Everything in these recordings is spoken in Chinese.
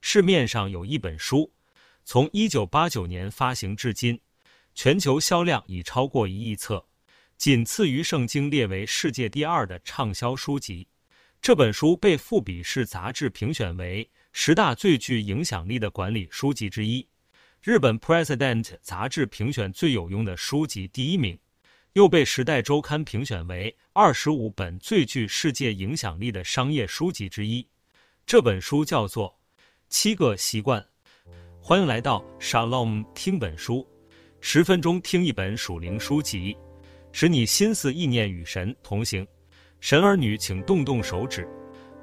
市面上有一本书，从一九八九年发行至今，全球销量已超过一亿册，仅次于《圣经》，列为世界第二的畅销书籍。这本书被《富比士》杂志评选为十大最具影响力的管理书籍之一，日本《President》杂志评选最有用的书籍第一名，又被《时代周刊》评选为二十五本最具世界影响力的商业书籍之一。这本书叫做《七个习惯》。欢迎来到 Shalom 听本书，十分钟听一本属灵书籍，使你心思意念与神同行。神儿女，请动动手指，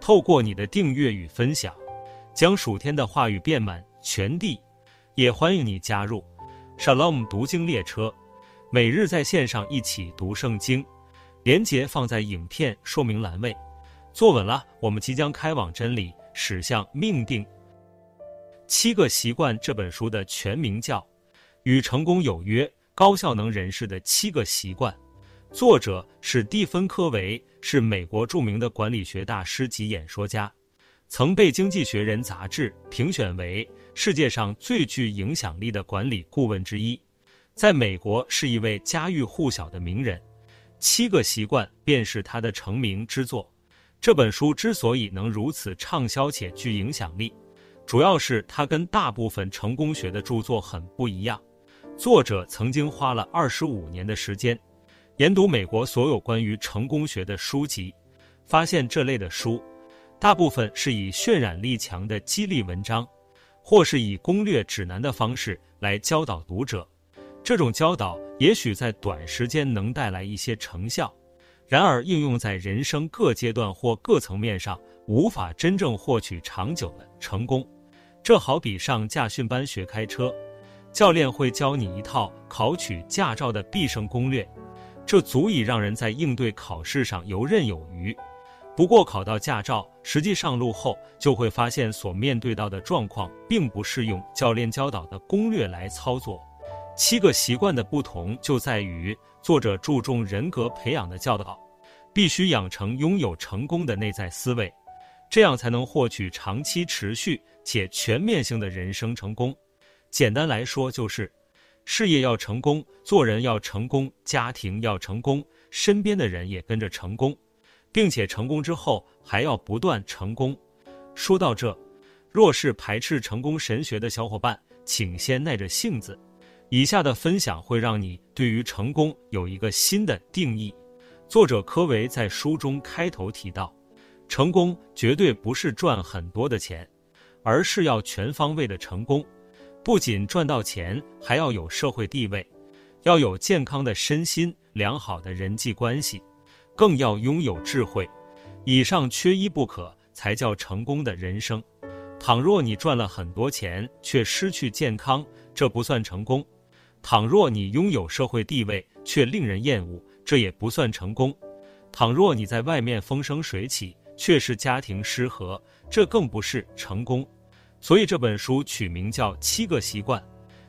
透过你的订阅与分享，将属天的话语遍满全地。也欢迎你加入 Shalom 读经列车，每日在线上一起读圣经。连结放在影片说明栏位。坐稳了，我们即将开往真理，驶向命定。七个习惯这本书的全名叫《与成功有约：高效能人士的七个习惯》，作者史蒂芬·科维，是美国著名的管理学大师及演说家，曾被《经济学人》杂志评选为世界上最具影响力的管理顾问之一，在美国是一位家喻户晓的名人。《七个习惯》便是他的成名之作。这本书之所以能如此畅销且具影响力，主要是他跟大部分成功学的著作很不一样。作者曾经花了二十五年的时间，研读美国所有关于成功学的书籍，发现这类的书，大部分是以渲染力强的激励文章，或是以攻略指南的方式来教导读者。这种教导也许在短时间能带来一些成效，然而应用在人生各阶段或各层面上，无法真正获取长久的成功。这好比上驾训班学开车，教练会教你一套考取驾照的必胜攻略，这足以让人在应对考试上游刃有余。不过考到驾照，实际上路后，就会发现所面对到的状况并不适用教练教导的攻略来操作。七个习惯的不同就在于，作者注重人格培养的教导，必须养成拥有成功的内在思维。这样才能获取长期持续且全面性的人生成功。简单来说，就是事业要成功，做人要成功，家庭要成功，身边的人也跟着成功，并且成功之后还要不断成功。说到这，若是排斥成功神学的小伙伴，请先耐着性子。以下的分享会让你对于成功有一个新的定义。作者科维在书中开头提到。成功绝对不是赚很多的钱，而是要全方位的成功。不仅赚到钱，还要有社会地位，要有健康的身心、良好的人际关系，更要拥有智慧。以上缺一不可，才叫成功的人生。倘若你赚了很多钱，却失去健康，这不算成功；倘若你拥有社会地位，却令人厌恶，这也不算成功；倘若你在外面风生水起，却是家庭失和，这更不是成功。所以这本书取名叫《七个习惯》，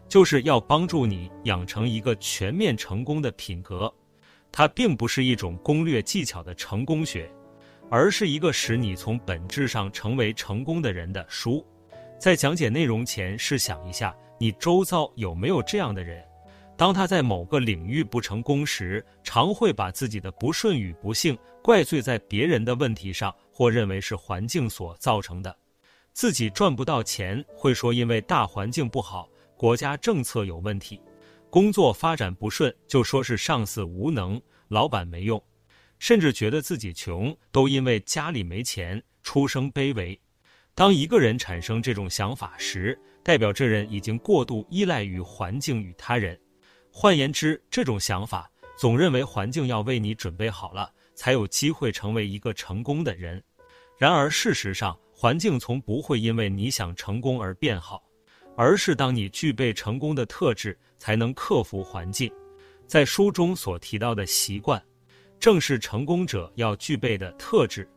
就是要帮助你养成一个全面成功的品格。它并不是一种攻略技巧的成功学，而是一个使你从本质上成为成功的人的书。在讲解内容前，试想一下，你周遭有没有这样的人？当他在某个领域不成功时，常会把自己的不顺与不幸怪罪在别人的问题上，或认为是环境所造成的。自己赚不到钱，会说因为大环境不好，国家政策有问题；工作发展不顺，就说是上司无能，老板没用；甚至觉得自己穷，都因为家里没钱，出生卑微。当一个人产生这种想法时，代表这人已经过度依赖于环境与他人。换言之，这种想法总认为环境要为你准备好了，才有机会成为一个成功的人。然而，事实上，环境从不会因为你想成功而变好，而是当你具备成功的特质，才能克服环境。在书中所提到的习惯，正是成功者要具备的特质。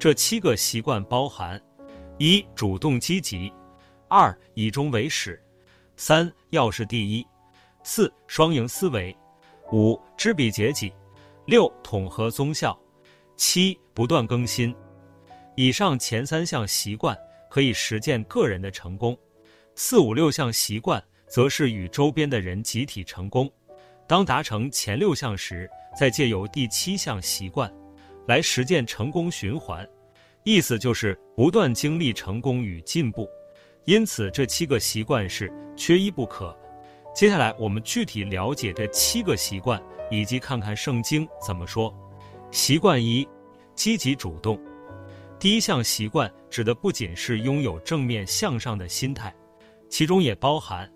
这七个习惯包含：一、主动积极；二、以终为始；三、要事第一。四、双赢思维；五、知彼解己；六、统合综效；七、不断更新。以上前三项习惯可以实践个人的成功。四五六项习惯则是与周边的人集体成功。当达成前六项时，再借由第七项习惯来实践成功循环。意思就是不断经历成功与进步。因此，这七个习惯是缺一不可。接下来，我们具体了解这七个习惯，以及看看圣经怎么说。习惯一：积极主动。第一项习惯指的不仅是拥有正面向上的心态，其中也包含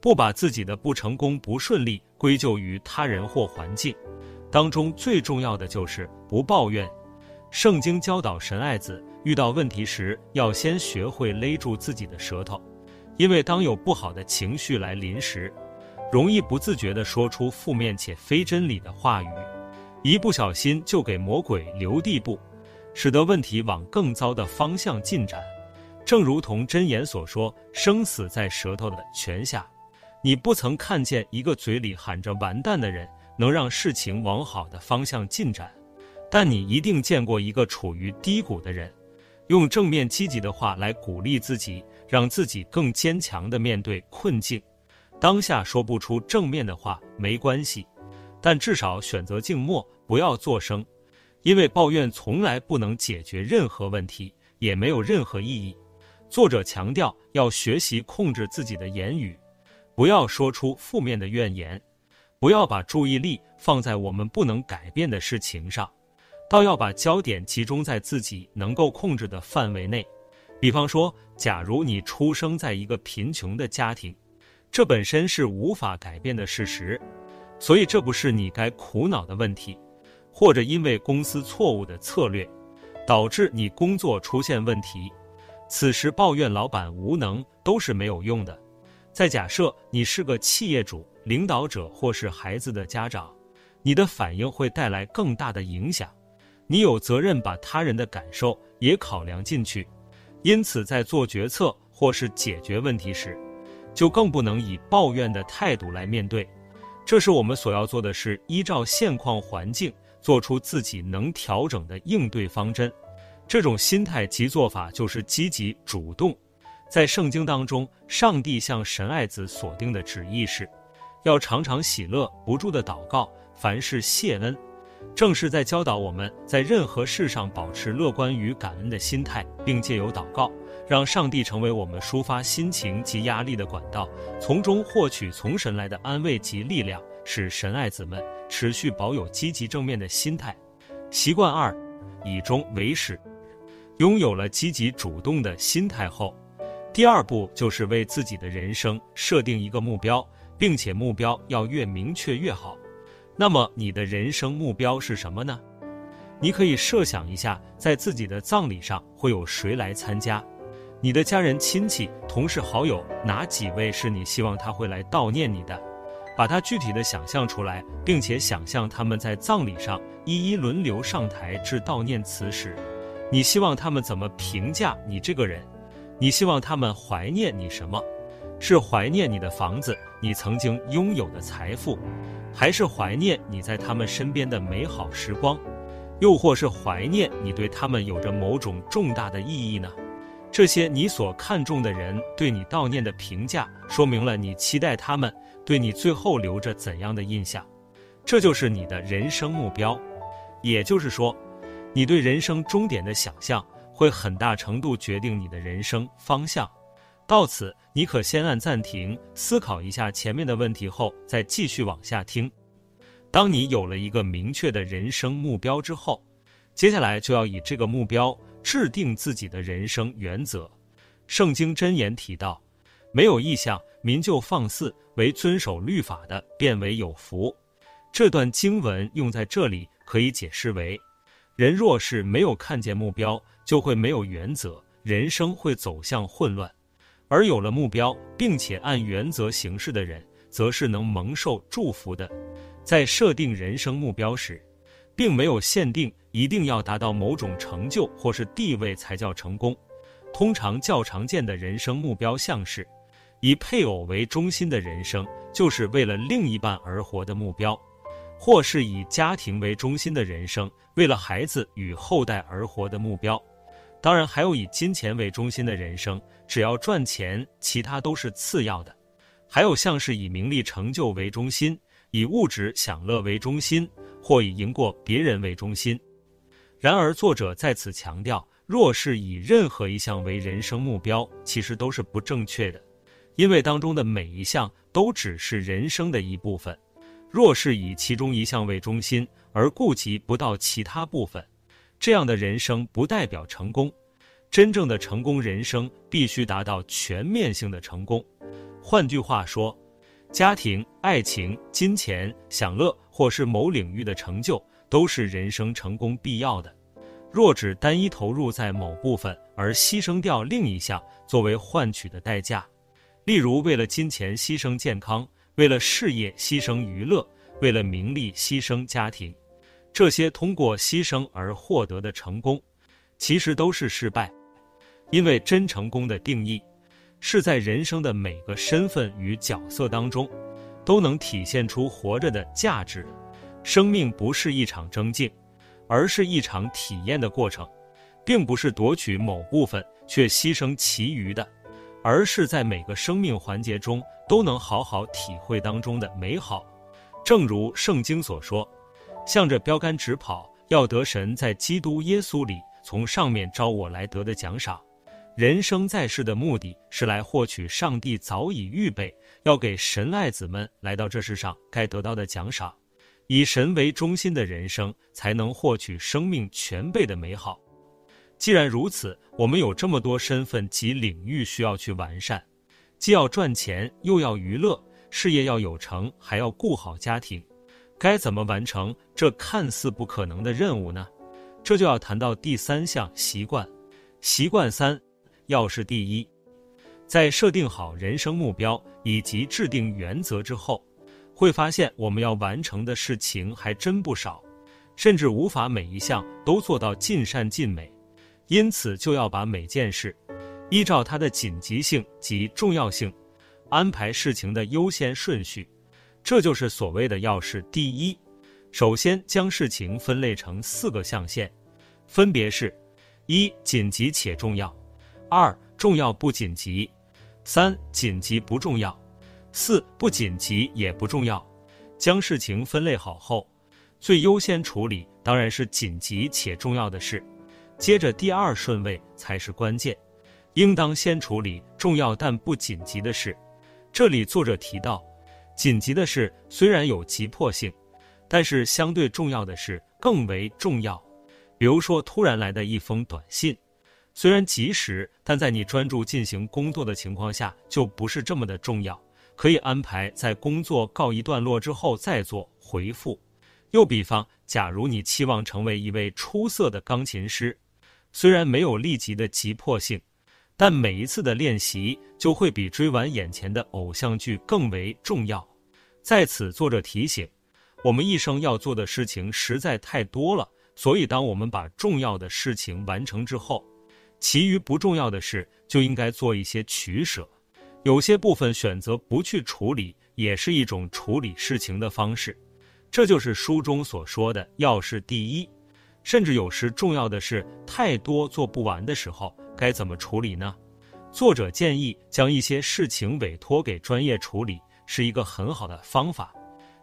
不把自己的不成功、不顺利归咎于他人或环境。当中最重要的就是不抱怨。圣经教导神爱子遇到问题时，要先学会勒住自己的舌头，因为当有不好的情绪来临时，容易不自觉地说出负面且非真理的话语，一不小心就给魔鬼留地步。使得问题往更糟的方向进展，正如同箴言所说：“生死在舌头的权下。”你不曾看见一个嘴里喊着“完蛋”的人能让事情往好的方向进展，但你一定见过一个处于低谷的人，用正面积极的话来鼓励自己，让自己更坚强的面对困境。当下说不出正面的话没关系，但至少选择静默，不要作声。因为抱怨从来不能解决任何问题，也没有任何意义。作者强调要学习控制自己的言语，不要说出负面的怨言，不要把注意力放在我们不能改变的事情上，倒要把焦点集中在自己能够控制的范围内。比方说，假如你出生在一个贫穷的家庭，这本身是无法改变的事实，所以这不是你该苦恼的问题。或者因为公司错误的策略，导致你工作出现问题，此时抱怨老板无能都是没有用的。再假设你是个企业主、领导者或是孩子的家长，你的反应会带来更大的影响。你有责任把他人的感受也考量进去，因此在做决策或是解决问题时，就更不能以抱怨的态度来面对。这是我们所要做的是依照现况环境。做出自己能调整的应对方针，这种心态及做法就是积极主动。在圣经当中，上帝向神爱子所定的旨意是，要常常喜乐，不住的祷告，凡事谢恩。正是在教导我们在任何事上保持乐观与感恩的心态，并借由祷告，让上帝成为我们抒发心情及压力的管道，从中获取从神来的安慰及力量。使神爱子们持续保有积极正面的心态。习惯二，以终为始。拥有了积极主动的心态后，第二步就是为自己的人生设定一个目标，并且目标要越明确越好。那么你的人生目标是什么呢？你可以设想一下，在自己的葬礼上会有谁来参加？你的家人、亲戚、同事、好友，哪几位是你希望他会来悼念你的？把它具体的想象出来，并且想象他们在葬礼上一一轮流上台致悼念词时，你希望他们怎么评价你这个人？你希望他们怀念你什么？是怀念你的房子，你曾经拥有的财富，还是怀念你在他们身边的美好时光？又或是怀念你对他们有着某种重大的意义呢？这些你所看重的人对你悼念的评价，说明了你期待他们。对你最后留着怎样的印象，这就是你的人生目标。也就是说，你对人生终点的想象会很大程度决定你的人生方向。到此，你可先按暂停，思考一下前面的问题后，再继续往下听。当你有了一个明确的人生目标之后，接下来就要以这个目标制定自己的人生原则。圣经箴言提到，没有意象，民就放肆；为遵守律法的，变为有福。这段经文用在这里，可以解释为：人若是没有看见目标，就会没有原则，人生会走向混乱；而有了目标，并且按原则行事的人，则是能蒙受祝福的。在设定人生目标时，并没有限定一定要达到某种成就或是地位才叫成功。通常较常见的人生目标像是。以配偶为中心的人生，就是为了另一半而活的目标；或是以家庭为中心的人生，为了孩子与后代而活的目标。当然，还有以金钱为中心的人生，只要赚钱，其他都是次要的。还有像是以名利成就为中心，以物质享乐为中心，或以赢过别人为中心。然而，作者在此强调，若是以任何一项为人生目标，其实都是不正确的，因为当中的每一项都只是人生的一部分。若是以其中一项为中心，而顾及不到其他部分，这样的人生不代表成功。真正的成功人生必须达到全面性的成功。换句话说，家庭、爱情、金钱、享乐，或是某领域的成就，都是人生成功必要的。若只单一投入在某部分，而牺牲掉另一项作为换取的代价，例如为了金钱牺牲健康，为了事业牺牲娱乐，为了名利牺牲家庭。这些通过牺牲而获得的成功，其实都是失败，因为真成功的定义，是在人生的每个身份与角色当中，都能体现出活着的价值。生命不是一场争竞，而是一场体验的过程，并不是夺取某部分却牺牲其余的，而是在每个生命环节中都能好好体会当中的美好。正如圣经所说。向着标杆直跑，要得神在基督耶稣里从上面招我来得的奖赏。人生在世的目的是来获取上帝早已预备要给神爱子们来到这世上该得到的奖赏。以神为中心的人生，才能获取生命全备的美好。既然如此，我们有这么多身份及领域需要去完善，既要赚钱，又要娱乐，事业要有成，还要顾好家庭。该怎么完成这看似不可能的任务呢？这就要谈到第三项习惯。习惯三，要是第一。在设定好人生目标以及制定原则之后，会发现我们要完成的事情还真不少，甚至无法每一项都做到尽善尽美。因此，就要把每件事依照它的紧急性及重要性，安排事情的优先顺序。这就是所谓的要事第一。首先将事情分类成四个象限，分别是：一、紧急且重要；二、重要不紧急；三、紧急不重要；四、不紧急也不重要。将事情分类好后，最优先处理当然是紧急且重要的事，接着第二顺位才是关键，应当先处理重要但不紧急的事。这里作者提到。紧急的事虽然有急迫性，但是相对重要的事更为重要。比如说，突然来的一封短信，虽然及时，但在你专注进行工作的情况下，就不是这么的重要，可以安排在工作告一段落之后再做回复。又比方，假如你期望成为一位出色的钢琴师，虽然没有立即的急迫性。但每一次的练习就会比追完眼前的偶像剧更为重要。在此，作者提醒，我们一生要做的事情实在太多了，所以当我们把重要的事情完成之后，其余不重要的事就应该做一些取舍。有些部分选择不去处理，也是一种处理事情的方式。这就是书中所说的要事第一。甚至有时重要的是太多做不完的时候，该怎么处理呢？作者建议将一些事情委托给专业处理，是一个很好的方法。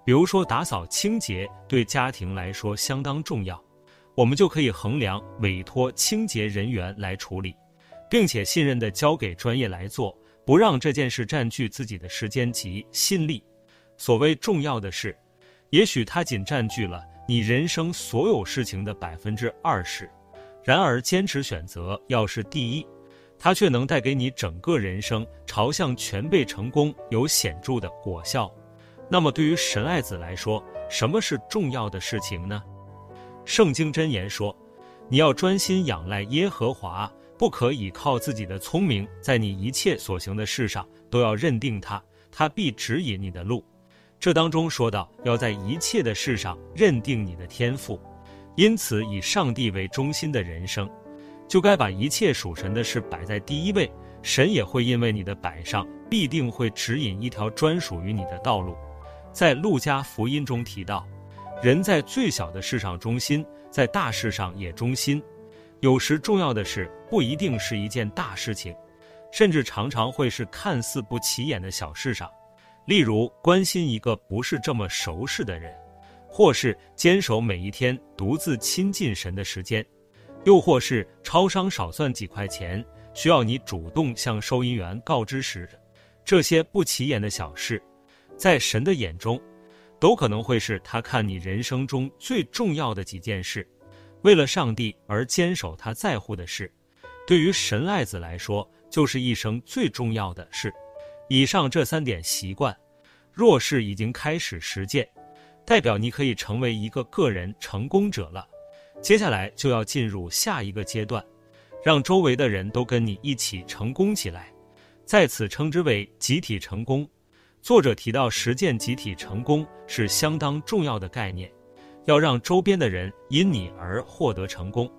比如说打扫清洁对家庭来说相当重要，我们就可以衡量委托清洁人员来处理，并且信任地交给专业来做，不让这件事占据自己的时间及心力。所谓重要的事，也许它仅占据了。你人生所有事情的百分之二十，然而坚持选择要是第一，它却能带给你整个人生朝向全备成功有显著的果效。那么对于神爱子来说，什么是重要的事情呢？圣经箴言说：“你要专心仰赖耶和华，不可倚靠自己的聪明，在你一切所行的事上都要认定他，他必指引你的路。”这当中说到，要在一切的事上认定你的天赋，因此以上帝为中心的人生，就该把一切属神的事摆在第一位。神也会因为你的摆上，必定会指引一条专属于你的道路。在路加福音中提到，人在最小的事上忠心，在大事上也忠心。有时重要的事不一定是一件大事情，甚至常常会是看似不起眼的小事上，例如关心一个不是这么熟识的人，或是坚守每一天独自亲近神的时间，又或是超商少算几块钱，需要你主动向收银员告知时，这些不起眼的小事，在神的眼中，都可能会是他看你人生中最重要的几件事。为了上帝而坚守他在乎的事，对于神爱子来说，就是一生最重要的事。以上这三点习惯，若是已经开始实践，代表你可以成为一个个人成功者了。接下来就要进入下一个阶段，让周围的人都跟你一起成功起来，在此称之为集体成功。作者提到，实践集体成功是相当重要的概念。要让周边的人因你而获得成功，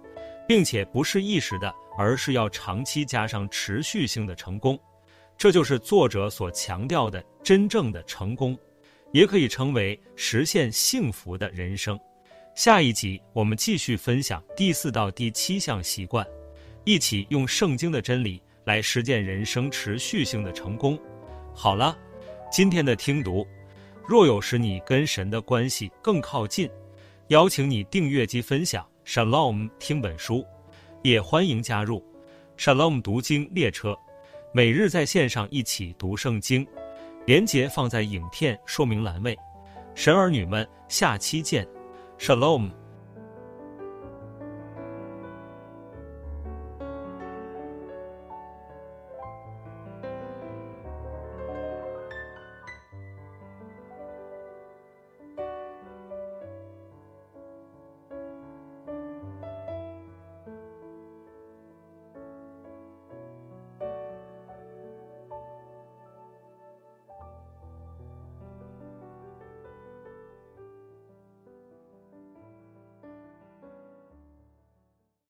并且不是一时的，而是要长期加上持续性的成功，这就是作者所强调的真正的成功，也可以称为实现幸福的人生。下一集我们继续分享第四到第七项习惯，一起用圣经的真理来实践人生持续性的成功。好了，今天的听读，若有使你跟神的关系更靠近。邀请你订阅及分享 Shalom 听本书，也欢迎加入 Shalom 读经列车，每日在线上一起读圣经。连结放在影片说明栏位。神儿女们，下期见，Shalom。